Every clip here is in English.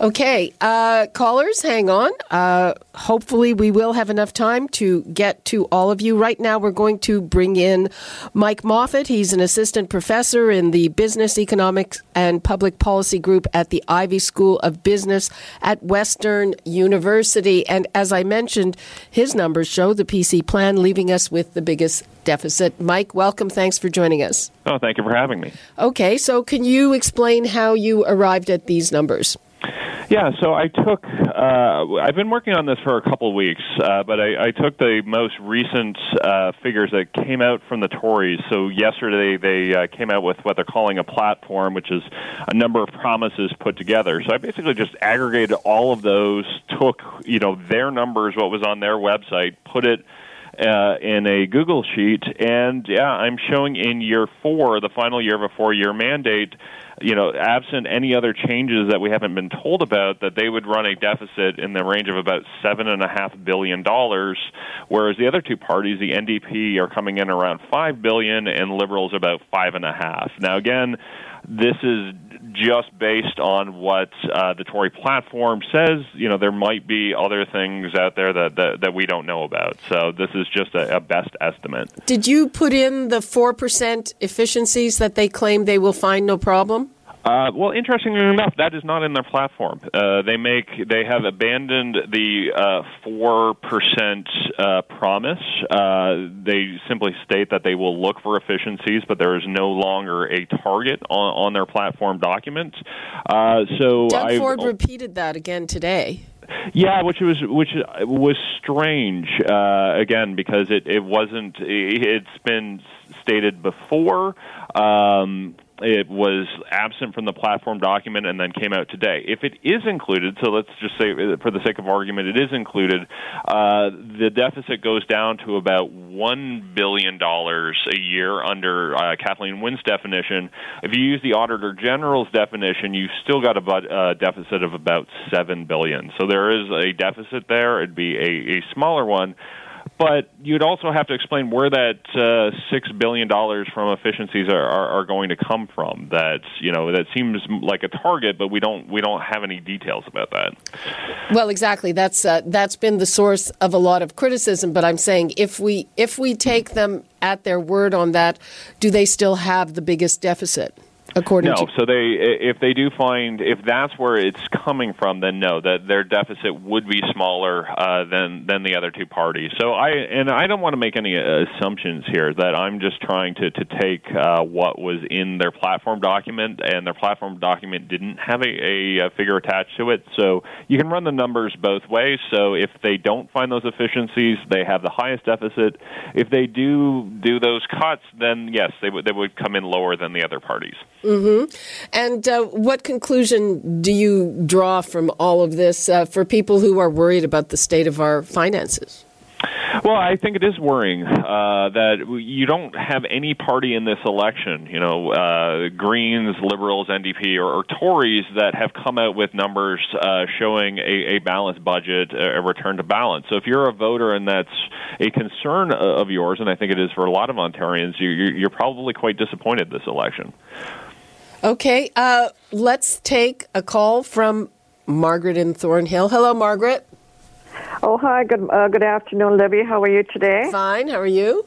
Okay, uh, callers, hang on. Uh, hopefully, we will have enough time to get to all of you. Right now, we're going to bring in Mike Moffatt. He's an assistant professor in the Business, Economics, and Public Policy Group at the Ivey School of Business at Western University. And as I mentioned, his numbers show the PC plan leaving us with the biggest deficit. Mike, welcome. Thanks for joining us. Oh, thank you for having me. Okay, so can you explain how you arrived at these numbers? Yeah, so I took. Uh, I've been working on this for a couple of weeks, uh, but I, I took the most recent uh, figures that came out from the Tories. So yesterday they uh, came out with what they're calling a platform, which is a number of promises put together. So I basically just aggregated all of those, took you know their numbers, what was on their website, put it. Uh, in a Google sheet, and yeah, I'm showing in year four, the final year of a four-year mandate, you know, absent any other changes that we haven't been told about, that they would run a deficit in the range of about seven and a half billion dollars, whereas the other two parties, the NDP, are coming in around five billion, and Liberals about five and a half. Now, again, this is just based on what uh, the Tory platform says. You know, there might be other things out there that, that, that we don't know about. So this is just a, a best estimate. Did you put in the 4% efficiencies that they claim they will find no problem? Uh, well, interestingly enough, that is not in their platform. Uh, they make they have abandoned the uh, four uh, percent promise. Uh, they simply state that they will look for efficiencies, but there is no longer a target on, on their platform document. Uh, so Doug I've, Ford repeated that again today. Yeah, which was which was strange again because it it wasn't. It's been stated before. Um, it was absent from the platform document and then came out today. If it is included, so let's just say for the sake of argument, it is included, uh, the deficit goes down to about $1 billion a year under uh, Kathleen Wynne's definition. If you use the Auditor General's definition, you've still got a uh, deficit of about 7 billion. So there is a deficit there. It'd be a, a smaller one but you'd also have to explain where that uh, six billion dollars from efficiencies are, are, are, going to come from. That you know that seems like a target, but we don't we don't have any details about that. Well, exactly. That's uh, that's been the source of a lot of criticism. But I'm saying if we if we take them at their word on that, do they still have the biggest deficit? According no, to so they if they do find if that's where it's coming from, then no, that their deficit would be smaller uh, than than the other two parties. So I and I don't want to make any assumptions here. That I'm just trying to to take uh, what was in their platform document, and their platform document didn't have a, a figure attached to it. So you can run the numbers both ways. So if they don't find those efficiencies, they have the highest deficit. If they do do those cuts, then yes, they would they would come in lower than the other parties. Mm-hmm. And uh, what conclusion do you draw from all of this uh, for people who are worried about the state of our finances? Well, I think it is worrying uh, that you don't have any party in this election, you know, uh, Greens, Liberals, NDP, or, or, Tories that have come out with numbers uh, showing a, a, balanced budget, a return to balance. So if you're a voter and that's a concern of yours, and I think it is for a lot of Ontarians, you, you're probably quite disappointed this election. Okay, uh, let's take a call from Margaret in Thornhill. Hello, Margaret. Oh, hi. Good, uh, good afternoon, Libby. How are you today? Fine. How are you?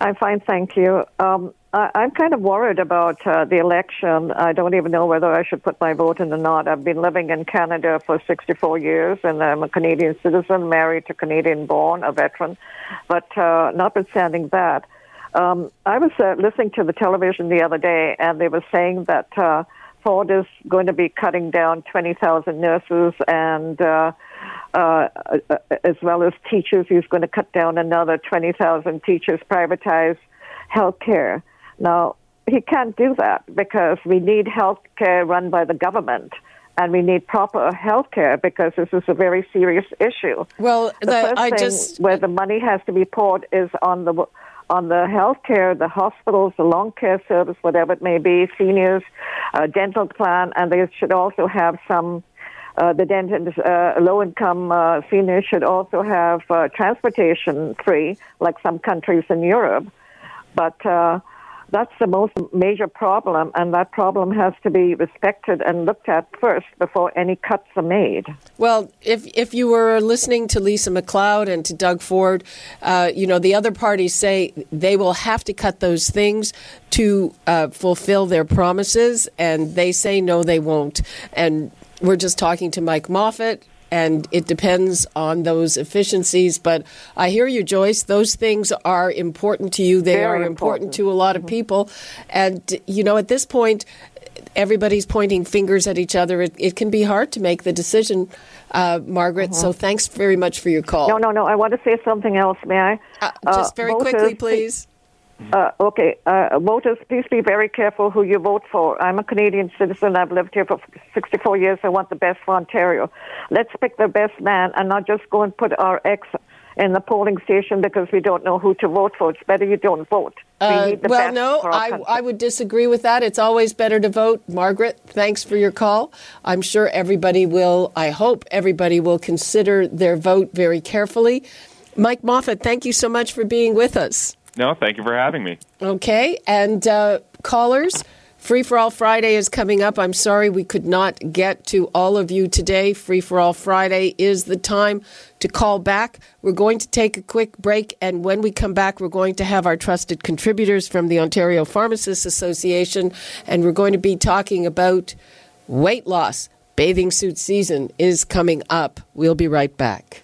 I'm fine, thank you. Um, I, am kind of worried about uh, the election. I don't even know whether I should put my vote in or not. I've been living in Canada for 64 years, and I'm a Canadian citizen, married to Canadian born, a veteran. But uh, notwithstanding that, um, I was uh, listening to the television the other day, and they were saying that uh, Ford is going to be cutting down 20,000 nurses and uh, uh, uh, as well as teachers. He's going to cut down another 20,000 teachers, privatize health care. Now, he can't do that because we need health care run by the government. and we need proper health care because this is a very serious issue. Well, the, the, first I thing just where the money has to be poured is on the on the health care, the hospitals, the long care service, whatever it may be, seniors, uh, dental plan, and they should also have some. Uh, the dentists, uh, low-income uh, seniors should also have uh, transportation free, like some countries in Europe. But uh, that's the most major problem, and that problem has to be respected and looked at first before any cuts are made. Well, if if you were listening to Lisa MacLeod and to Doug Ford, uh, you know the other parties say they will have to cut those things to uh, fulfill their promises, and they say no, they won't. And we're just talking to Mike Moffatt and it depends on those efficiencies. But I hear you, Joyce. Those things are important to you. They Very are important. important. to a lot of people. And, you know, at this point, everybody's pointing fingers at each other. It, it can be hard to make the decision, uh, Margaret. So thanks very much for your call. No, no, no. I want to say something else. May I? Uh, just very quickly, voters, please. Uh, okay, uh, voters, please be very careful who you vote for. I'm a Canadian citizen. I've lived here for 64 years. I want the best for Ontario. Let's pick the best man and not just go and put our ex in the polling station because we don't know who to vote for. It's better you don't vote. We Uh, need the well, no, I, country. I would disagree with that. It's always better to vote. Margaret, thanks for your call. I'm sure everybody will, I hope everybody will consider their vote very carefully. Mike Moffatt, thank you so much for being with us. No, thank you for having me. Okay, and uh, callers, Free for All Friday is coming up. I'm sorry we could not get to all of you today. Free for All Friday is the time to call back. We're going to take a quick break, and when we come back, we're going to have our trusted contributors from the Ontario Pharmacists Association, and we're going to be talking about weight loss. Bathing suit season is coming up. We'll be right back.